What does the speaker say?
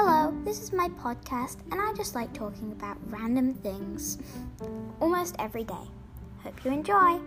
Hello, this is my podcast, and I just like talking about random things almost every day. Hope you enjoy.